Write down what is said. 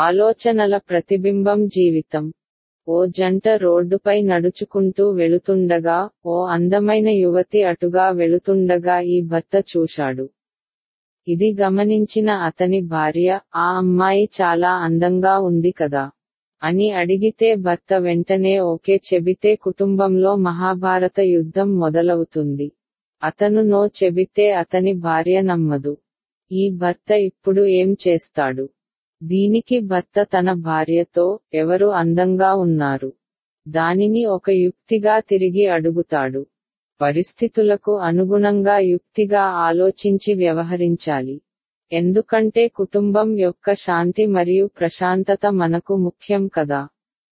ఆలోచనల ప్రతిబింబం జీవితం. ఓ జంట రోడ్డుపై నడుచుకుంటూ వెళుతుండగా ఓ అందమైన యువతి అటుగా వెళుతుండగా ఈ భర్త చూశాడు. ఇది గమనించిన అతని భార్య ఆ అమ్మాయి చాలా అందంగా ఉంది కదా అని అడిగితే భర్త వెంటనే ఓకే చెబితే కుటుంబంలో మహాభారత యుద్ధం మొదలవుతుంది. అతను నో చెబితే అతని భార్య నమ్మదు. ఈ భర్త ఇప్పుడు ఏం చేస్తాడు? దీనికి భర్త తన భార్యతో ఎవరు అందంగా ఉన్నారు? దానిని ఒక యుక్తిగా తిరిగి అడుగుతాడు. పరిస్థితులకు అనుగుణంగా యుక్తిగా ఆలోచించి వ్యవహరించాలి. ఎందుకంటే కుటుంబం యొక్క శాంతి మరియు ప్రశాంతత మనకు ముఖ్యం కదా.